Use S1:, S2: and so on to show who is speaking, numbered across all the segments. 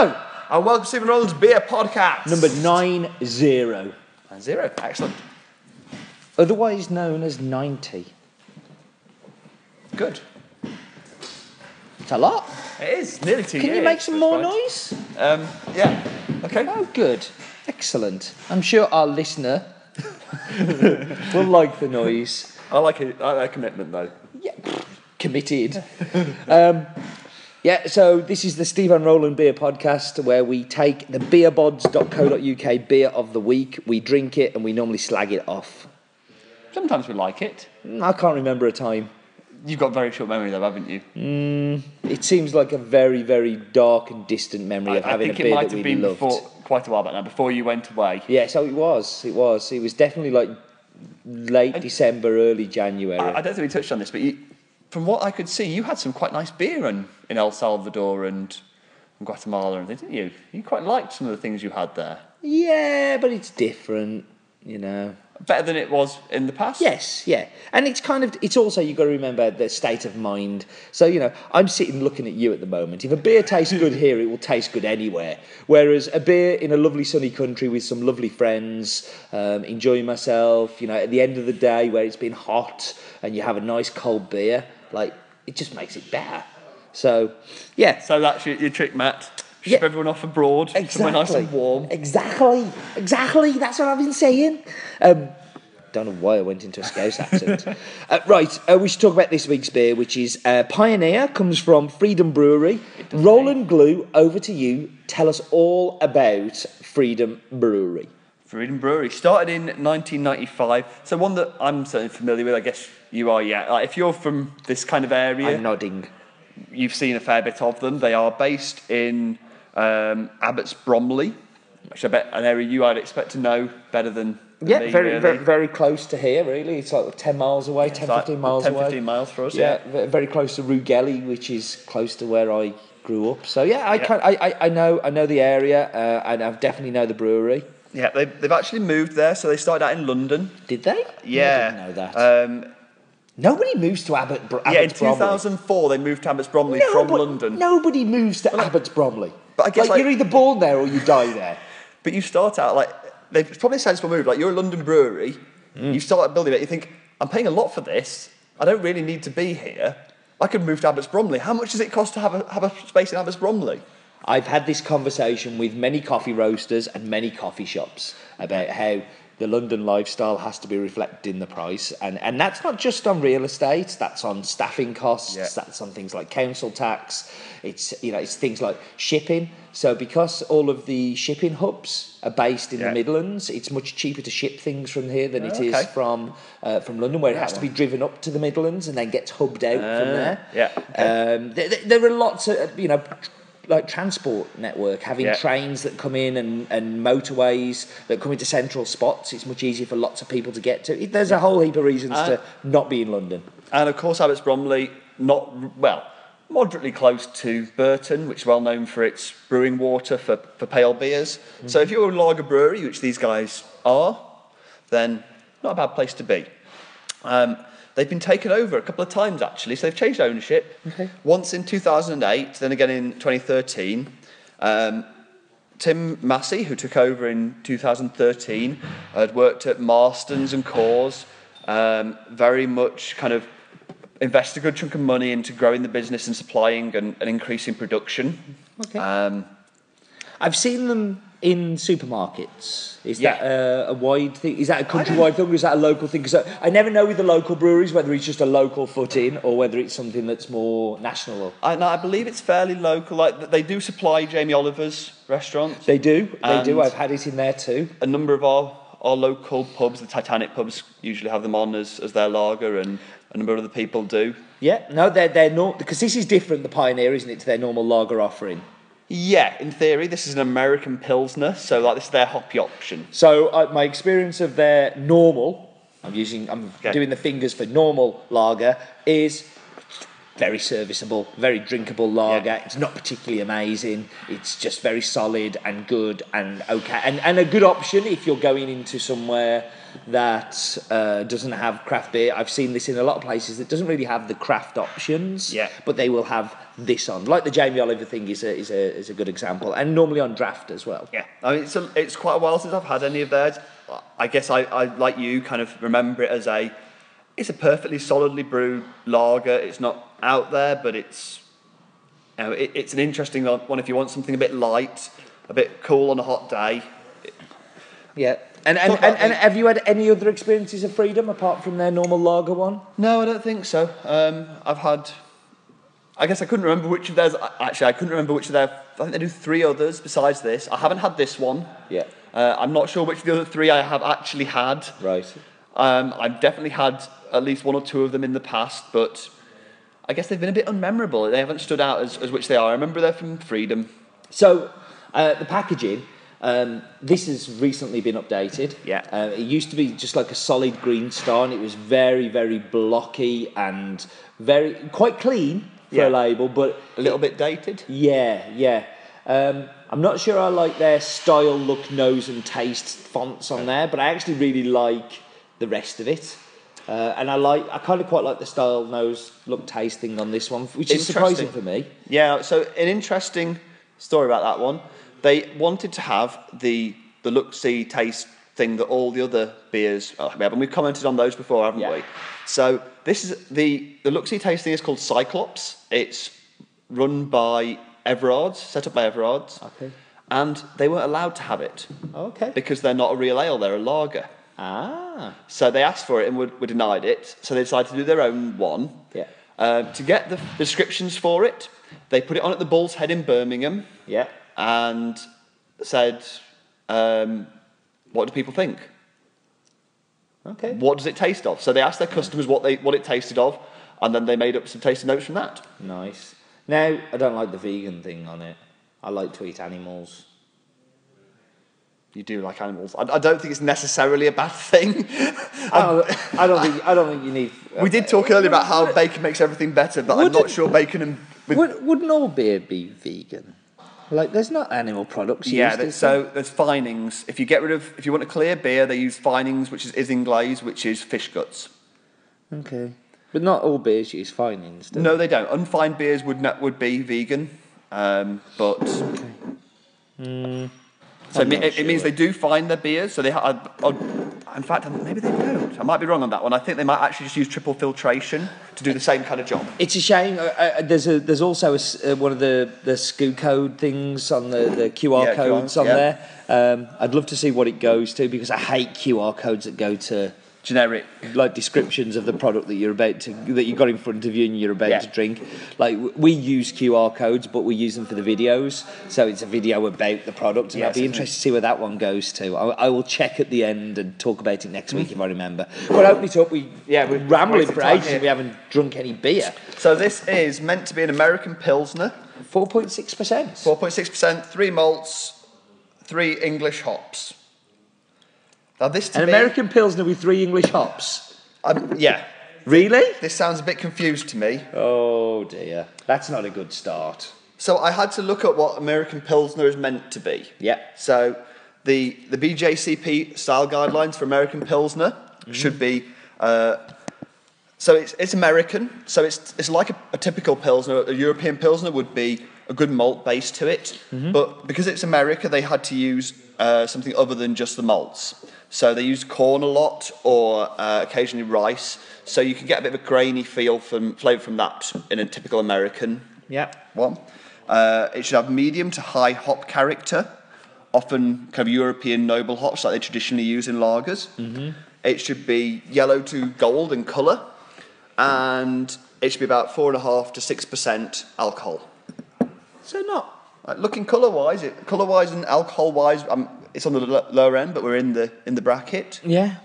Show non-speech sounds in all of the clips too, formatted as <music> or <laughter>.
S1: Hello,
S2: And welcome to Steve and Roland's Beer Podcast.
S1: number nine zero,
S2: Nine zero. Excellent.
S1: otherwise known as ninety.
S2: Good.
S1: It's a lot.
S2: It is nearly two
S1: Can
S2: years.
S1: you make some more noise?
S2: Um, yeah. Okay.
S1: Oh, good, excellent. I'm sure our listener <laughs> will like the noise.
S2: I like it. I like commitment though.
S1: Yeah, committed. <laughs> um, yeah, so this is the Steve and Roland Beer Podcast where we take the beerbods.co.uk beer of the week, we drink it, and we normally slag it off.
S2: Sometimes we like it.
S1: Mm, I can't remember a time.
S2: You've got very short memory though, haven't you?
S1: It seems like a very, very dark and distant memory of
S2: I, I
S1: having a
S2: it
S1: beer
S2: might
S1: that we
S2: have been
S1: loved.
S2: before, quite a while back now, before you went away.
S1: Yeah, so it was. It was. It was definitely like late December, early January.
S2: I, I don't think we touched on this, but you, from what I could see, you had some quite nice beer in, in El Salvador and, Guatemala and things, didn't you? You quite liked some of the things you had there.
S1: yeah, but it's different, you know.
S2: Better than it was in the past.
S1: Yes, yeah. And it's kind of, it's also, you've got to remember the state of mind. So, you know, I'm sitting looking at you at the moment. If a beer tastes good here, it will taste good anywhere. Whereas a beer in a lovely sunny country with some lovely friends, um, enjoying myself, you know, at the end of the day where it's been hot and you have a nice cold beer, like, it just makes it better. So, yeah.
S2: So that's your, your trick, Matt. Ship
S1: Yeah.
S2: everyone off abroad, somewhere nice and warm.
S1: Exactly. Exactly. That's what I've been saying. Um, don't know why I went into a Scouse accent. <laughs> uh, right, uh, we should talk about this week's beer, which is uh, Pioneer, comes from Freedom Brewery. Roland Glue, over to you. Tell us all about Freedom Brewery.
S2: Freedom Brewery started in 1995, so one that I'm certainly familiar with. I guess you are, yeah. Like if you're from this kind of area,
S1: I'm nodding.
S2: you've seen a fair bit of them. They are based in um, Abbots Bromley, which I bet an area you I'd expect to know better than, than
S1: Yeah,
S2: me,
S1: very,
S2: really.
S1: very, very close to here, really. It's like 10 miles away, 10,
S2: like
S1: 15 miles
S2: 10,
S1: away.
S2: 15 miles for us,
S1: Yeah,
S2: yeah.
S1: very close to Rugeley, which is close to where I grew up. So yeah, I
S2: Yeah.
S1: can I, I, I know I know the area, uh, and I definitely know the brewery.
S2: Yeah, they've, they've actually moved there, so they started out in London.
S1: Did they?
S2: Yeah,
S1: I didn't know that.
S2: Um,
S1: Nobody moves to Abbott. Br-
S2: yeah, in
S1: Abbots Bromley.
S2: 2004 they moved to Abbots Bromley from
S1: Nobody-
S2: London.
S1: Nobody moves to Abbots Bromley.
S2: But I guess,
S1: like,
S2: like-
S1: you're either born there or you die there. <laughs>
S2: But you start out like it's probably a sensible move. Like you're a London brewery,
S1: Mm.
S2: you start building it. You think I'm paying a lot for this. I don't really need to be here. I could move to Abbots Bromley. How much does it cost to have a have a space in Abbots Bromley?
S1: I've had this conversation with many coffee roasters and many coffee shops about how the London lifestyle has to be reflected in the price, and and that's not just on real estate. That's on staffing costs.
S2: Yeah.
S1: That's on things like council tax. It's you know it's things like shipping. So because all of the shipping hubs are based in
S2: Yeah.
S1: the Midlands, it's much cheaper to ship things from here than it
S2: Oh,
S1: is
S2: okay.
S1: from uh, from London, where it has to be driven up to the Midlands and then gets hubbed out from
S2: Ah,
S1: there.
S2: yeah, okay.
S1: Um, there, there- are lots of you know like transport network having
S2: Yeah.
S1: trains that come in and, and motorways that come into central spots. It's much easier for lots of people to get to. There's a whole heap of reasons to not be in London.
S2: And of course, Abbots Bromley, not well, moderately close to Burton, which is well known for its brewing water for, for pale beers. So if you're a lager brewery, which these guys are, then not a bad place to be. Um, they've been taken over a couple of times actually, so they've changed ownership. Once in 2008, then again in 2013. Um, Tim Massey, who took over in 2013, had worked at Marston's and Coors, um, very much kind of invested a good chunk of money into growing the business and supplying and, and increasing production.
S1: Okay.
S2: Um,
S1: I've seen them in supermarkets. Is
S2: Yeah.
S1: that uh, a wide thing? Is that a countrywide thing or is that a local thing? Because I, I never know with the local breweries whether it's just a local foot in or whether it's something that's more national.
S2: and I believe it's fairly local. Like they do supply Jamie Oliver's restaurant.
S1: They do. They do. I've had it in there too.
S2: a number of our, our local pubs, the Titanic pubs, usually have them on as, as their lager, and a number of other people do.
S1: Yeah, no, they're they're not because this is different. The Pioneer, isn't it, to their normal lager offering?
S2: Yeah, in theory, this is an American Pilsner, so like this is their hoppy option.
S1: So uh, my experience of their normal, I'm using, I'm
S2: Okay.
S1: doing the fingers for normal lager, is very serviceable, very drinkable lager. It's not particularly amazing. It's just very solid and good and okay, and and a good option if you're going into somewhere that uh, doesn't have craft beer. I've seen this in a lot of places that doesn't really have the craft options.
S2: Yeah.
S1: But they will have this on, like the Jamie Oliver thing is a is a is a good example, and normally on draft as well.
S2: Yeah, I mean, it's, a, it's quite a while since I've had any of theirs. I guess I, I, like you, kind of remember it as a, it's a perfectly solidly brewed lager. It's not out there, but it's, you know, it, it's an interesting one if you want something a bit light, a bit cool on a hot day.
S1: Yeah. And, and, and, and have you had any other experiences of freedom apart from their normal lager one?
S2: No, I don't think so. Um, I've had, I guess I couldn't remember which of theirs. Actually, I couldn't remember which of their. I think they do three others besides this. I haven't had this one.
S1: Yeah.
S2: Uh, I'm not sure which of the other three I have actually had.
S1: Right.
S2: Um, I've definitely had at least one or two of them in the past, but I guess they've been a bit unmemorable. They haven't stood out as, as which they are. I remember they're from Freedom.
S1: So, uh, the packaging, um, this has recently been updated.
S2: Yeah.
S1: Uh, it used to be just like a solid green star, and it was very, very blocky and very quite clean for
S2: Yeah.
S1: a label, but
S2: A little bit dated.
S1: Yeah, yeah. Um, I'm not sure I like their style, look, nose, and taste fonts on there, but I actually really like the rest of it. Uh, and I like, I kind of quite like the style, nose, look, taste thing on this one, which is surprising for me.
S2: Yeah, so an interesting story about that one. They wanted to have the the look, see, taste thing that all the other beers uh, have, and we've commented on those before, haven't
S1: Yeah.
S2: we? So this is the the look, see, taste thing is called Cyclops. It's run by Everards, set up by Everards,
S1: Okay.
S2: and they weren't allowed to have it
S1: Okay.
S2: because they're not a real ale; they're a lager.
S1: Ah,
S2: So they asked for it and were, were denied it. So they decided to do their own one.
S1: yeah,
S2: Um, to get the descriptions for it, they put it on at the Bull's Head in Birmingham
S1: yeah.
S2: and said, um, "What do people think?
S1: Okay.
S2: What does it taste of?" So they asked their customers what they what it tasted of, and then they made up some tasting notes from that.
S1: Nice. Now, I don't like the vegan thing on it. I like to eat animals.
S2: You do like animals. I, I don't think it's necessarily a bad thing. <laughs>
S1: I don't, I don't think. I don't think you need.
S2: we did talk earlier about how bacon makes everything better, but I'm not sure bacon and with
S1: Would, wouldn't all beer be vegan? Like, there's not animal products.
S2: Yeah,
S1: is
S2: that,
S1: there?
S2: so there's finings. If you get rid of, if you want a clear beer, they use finings, which is isinglass, which is fish guts.
S1: Okay. But not all beers use finings, do
S2: No, they don't. Unfined beers would not, would be vegan, um, but so it, it, it means they do find their beers. So they, in fact, maybe they don't. I might be wrong on that one. I think they might actually just use triple filtration to do the same kind of job.
S1: It's a shame. Uh, uh, there's a there's also a uh, one of the the SKU code things on the, the QR
S2: Yeah,
S1: codes
S2: QR,
S1: on
S2: yeah.
S1: there. Um, I'd love to see what it goes to because I hate QR codes that go to
S2: Generic.
S1: like descriptions of the product that you're about to that you got in front of you and you're about
S2: Yeah.
S1: to drink. Like we use QR codes, but we use them for the videos, so it's a video about the product, and
S2: Yes,
S1: I'd be interested to see where that one goes to. I, I will check at the end and talk about it next mm. week if I remember. But open it up. We
S2: Yeah, we're
S1: rambling for ages. We haven't drunk any beer.
S2: So this is meant to be an American Pilsner,
S1: Four point six percent.
S2: 4.6%, three malts, three English hops. Now this to
S1: An
S2: me,
S1: American Pilsner with three English hops.
S2: um, yeah,
S1: Really?
S2: this sounds a bit confused to me.
S1: Oh dear, that's not a good start.
S2: So I had to look at what American Pilsner is meant to be.
S1: Yeah.
S2: So the the BJCP style guidelines for American Pilsner should be. Uh, so it's, it's American. So it's it's like a, a typical Pilsner. A European Pilsner would be a good malt base to it. But because it's America, they had to use uh, something other than just the malts. So they use corn a lot, or uh, occasionally rice. So you can get a bit of a grainy feel from flavour from that in a typical American
S1: Yeah.
S2: one. Uh, it should have medium to high hop character, often kind of European noble hops like they traditionally use in lagers. It should be yellow to gold in colour, and it should be about four and a half to six percent alcohol.
S1: So not
S2: Like, looking colour wise, it, colour wise and alcohol wise, um, it's on the l- lower end, but we're in the in the bracket.
S1: Yeah.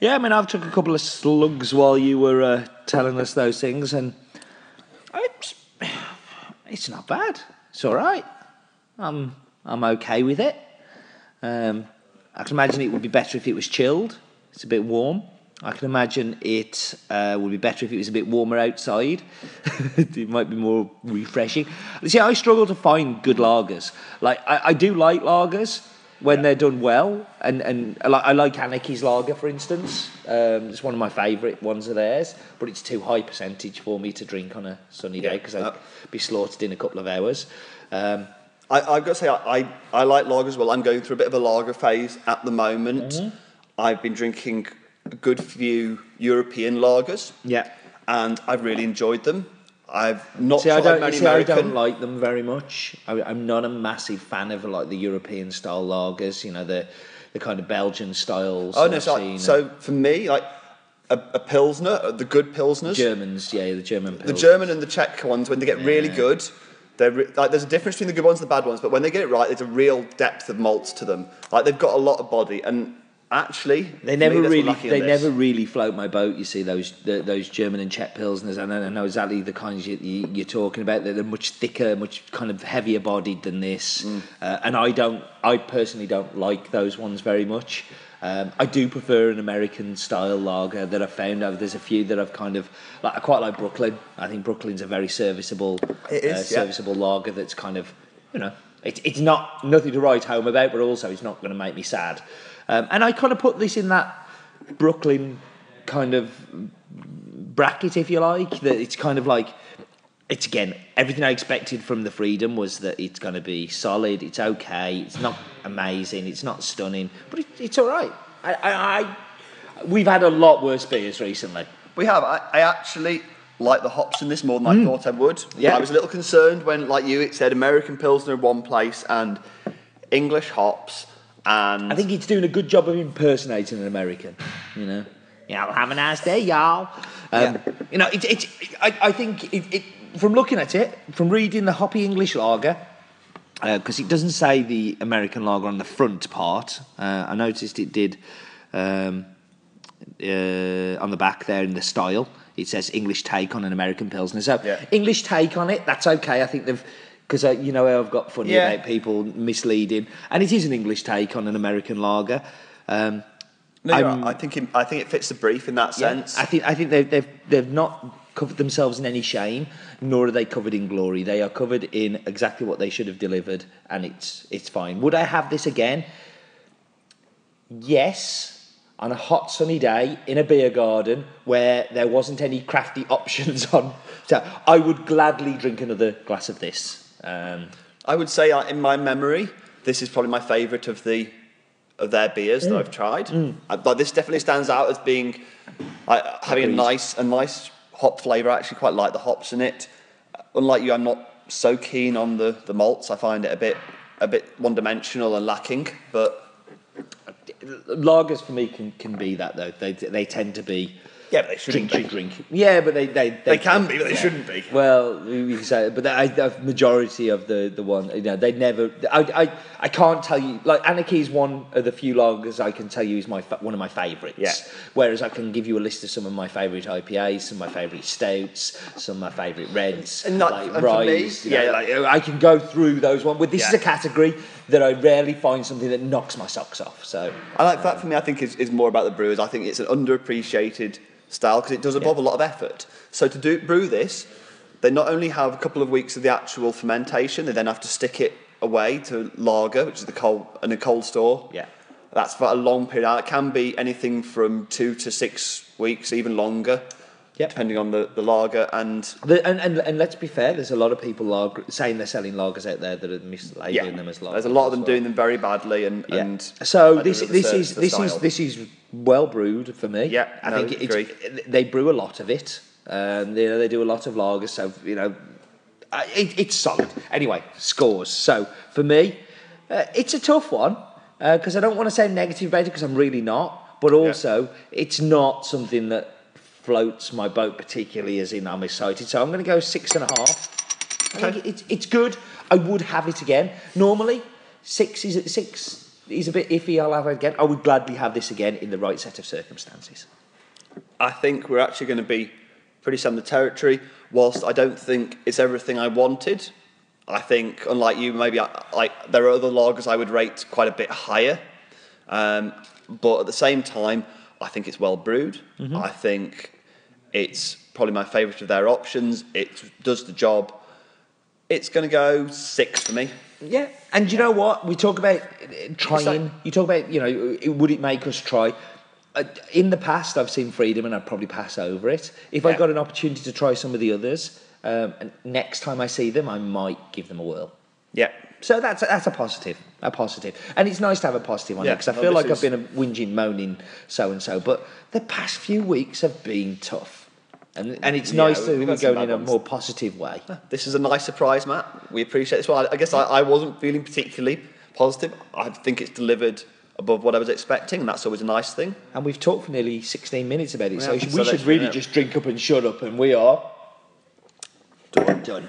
S1: Yeah, I mean, I've took a couple of slugs while you were uh, telling us those things, and it's, it's not bad. It's all right. I'm I'm okay with it. Um, I can imagine it would be better if it was chilled. It's a bit warm. I can imagine it uh, would be better if it was a bit warmer outside. <laughs> it might be more refreshing. See, I struggle to find good lagers. Like I, I do like lagers when they're done well, and and I like, I like Anarchy's lager, for instance. Um, it's one of my favourite ones of theirs, but it's too high percentage for me to drink on a sunny day because I'd
S2: Uh,
S1: be slaughtered in a couple of hours. Um,
S2: I, I've got to say, I, I, I like lagers. Well, I'm going through a bit of a lager phase at the moment.
S1: Mm-hmm.
S2: I've been drinking good few European lagers,
S1: yeah.
S2: and I've really enjoyed them. I've not
S1: See, I don't,
S2: many
S1: see, I don't like them very much. I, I'm not a massive fan of like the European style lagers. You know the the kind of Belgian styles.
S2: oh no! So, so for me, like a, a pilsner, uh, the good pilsners,
S1: Germans, yeah, the German.
S2: the German and the Czech ones, when they get really good, they're re- like there's a difference between the good ones and the bad ones. But when they get it right, there's a real depth of malts to them. Like they've got a lot of body, and actually,
S1: They never
S2: me, that's what
S1: really, they never really float my boat. You see those the, those German and Czech pilsners, and I know exactly the kinds you, you, you're talking about. They're, they're much thicker, much kind of heavier bodied than this,
S2: Mm.
S1: uh, and I don't, I personally don't like those ones very much. Um, I do prefer an American style lager that I've found. I've, there's a few that I've kind of like. I quite like Brooklyn. I think Brooklyn's a very serviceable,
S2: It is,
S1: uh,
S2: yeah.
S1: serviceable lager. That's kind of, you know, it's it's not nothing to write home about, but also it's not going to make me sad. Um, and I kind of put this in that Brooklyn kind of bracket, if you like. That it's kind of like it's again everything I expected from the Freedom was that it's going to be solid. It's okay. It's not amazing. It's not stunning, but it, it's all right. I, I, I we've had a lot worse beers recently.
S2: We have. I, I actually like the hops in this more than I thought I would.
S1: Mm. Yeah.
S2: I was a little concerned when, like you, it said American Pilsner in one place and English hops. And
S1: I think he's doing a good job of impersonating an American. You know, yeah, have a nice day, y'all. Um,
S2: Yeah.
S1: You know, it's it's. I, I think it, it from looking at it, from reading the hoppy English lager, because it doesn't say the American lager on the front part. Uh, I noticed it did um, uh, on the back there in the style. It says English take on an American pilsner. So
S2: Yeah.
S1: English take on it. That's okay. I think they've because uh, you know how I've got funny
S2: Yeah.
S1: about people misleading, and it is an English take on an American lager. Um,
S2: no, right. I think it, I think it fits the brief in that
S1: yeah,
S2: sense.
S1: I think I think they've, they've they've not covered themselves in any shame, nor are they covered in glory. They are covered in exactly what they should have delivered, and it's it's fine. Would I have this again? Yes, on a hot sunny day in a beer garden where there wasn't any crafty <laughs> options on. So I would gladly drink another glass of this. Um,
S2: I would say, uh, in my memory, this is probably my favourite of the of their beers
S1: Mm.
S2: that I've tried. Uh, Like this definitely stands out as being like having a nice a nice hop flavour. I actually quite like the hops in it. Unlike you, I'm not so keen on the, the malts. I find it a bit a bit one dimensional and lacking. But
S1: lagers for me can, can be that though. They they tend to be
S2: yeah, but they shouldn't
S1: drink
S2: be.
S1: drink. Yeah, but they they
S2: They can be, but they shouldn't be.
S1: Well, we can say, but the, the majority of the the one, you know, they never. I, I I can't tell you. Like Anarchy is one of the few lagers I can tell you is my one of my favourites.
S2: Yeah.
S1: Whereas I can give you a list of some of my favourite IPAs, some of my favourite stouts, some of my favourite reds,
S2: And not-
S1: like
S2: and for me,
S1: ryes. you know,
S2: yeah.
S1: like uh, I can go through those ones. But this is a category that I rarely find something that knocks my socks off. So
S2: I like that for me. I think is, is more about the brewers. I think it's an underappreciated style because it does involve a lot of effort. So to do brew this, they not only have a couple of weeks of the actual fermentation, they then have to stick it away to lager, which is the cold in a cold store.
S1: Yeah.
S2: that's for a long period. It can be anything from two to six weeks, even longer,
S1: Yep.
S2: depending on the, the lager. And
S1: The, and, and and let's be fair, there's a lot of people lager, saying they're selling lagers out there that are mislabeling
S2: yeah,
S1: them as lagers.
S2: there's a lot of them
S1: well.
S2: doing them very badly. And,
S1: Yeah.
S2: and
S1: so this this is this is this is well brewed for me.
S2: Yeah,
S1: I
S2: no,
S1: think it's,
S2: agree.
S1: they brew a lot of it. Um, you know, they do a lot of lagers, so you know, uh, it, it's solid. Anyway, scores. So for me, uh, it's a tough one because I don't want to say negative about it because I'm really not, but also it's not something that floats my boat particularly as in I'm excited. So I'm going to go six and a half. I think it's it's good. I would have it again. Normally, six is at six is a bit iffy. I'll have it again. I would gladly have this again in the right set of circumstances.
S2: I think we're actually going to be pretty similar territory. Whilst I don't think it's everything I wanted, I think, unlike you, maybe I, like there are other lagers I would rate quite a bit higher. Um, but at the same time, I think it's well brewed.
S1: Mm-hmm.
S2: I think it's probably my favourite of their options. It does the job. It's going to go six for me.
S1: Yeah, and you know what? We talk about uh, trying.
S2: like-
S1: you talk about, you know, would it make us try? Uh, In the past, I've seen Freedom and I'd probably pass over it. If I got an opportunity to try some of the others, um, and next time I see them, I might give them a whirl.
S2: Yeah.
S1: So that's that's a positive, a positive, and it's nice to have a positive on it
S2: Yeah,
S1: because I feel like I've been a whinging, moaning, so and so. But the past few weeks have been tough, and and it's
S2: Yeah,
S1: nice that we're going in a
S2: ones.
S1: more positive way. <laughs>
S2: This is a nice surprise, Matt. We appreciate this. Well, I, I guess I, I wasn't feeling particularly positive. I think it's delivered above what I was expecting, and that's always a nice thing.
S1: And we've talked for nearly 16 minutes about it, so
S2: Yeah,
S1: we
S2: so
S1: should really
S2: yeah.
S1: just drink up and shut up, and we are
S2: Done.
S1: done.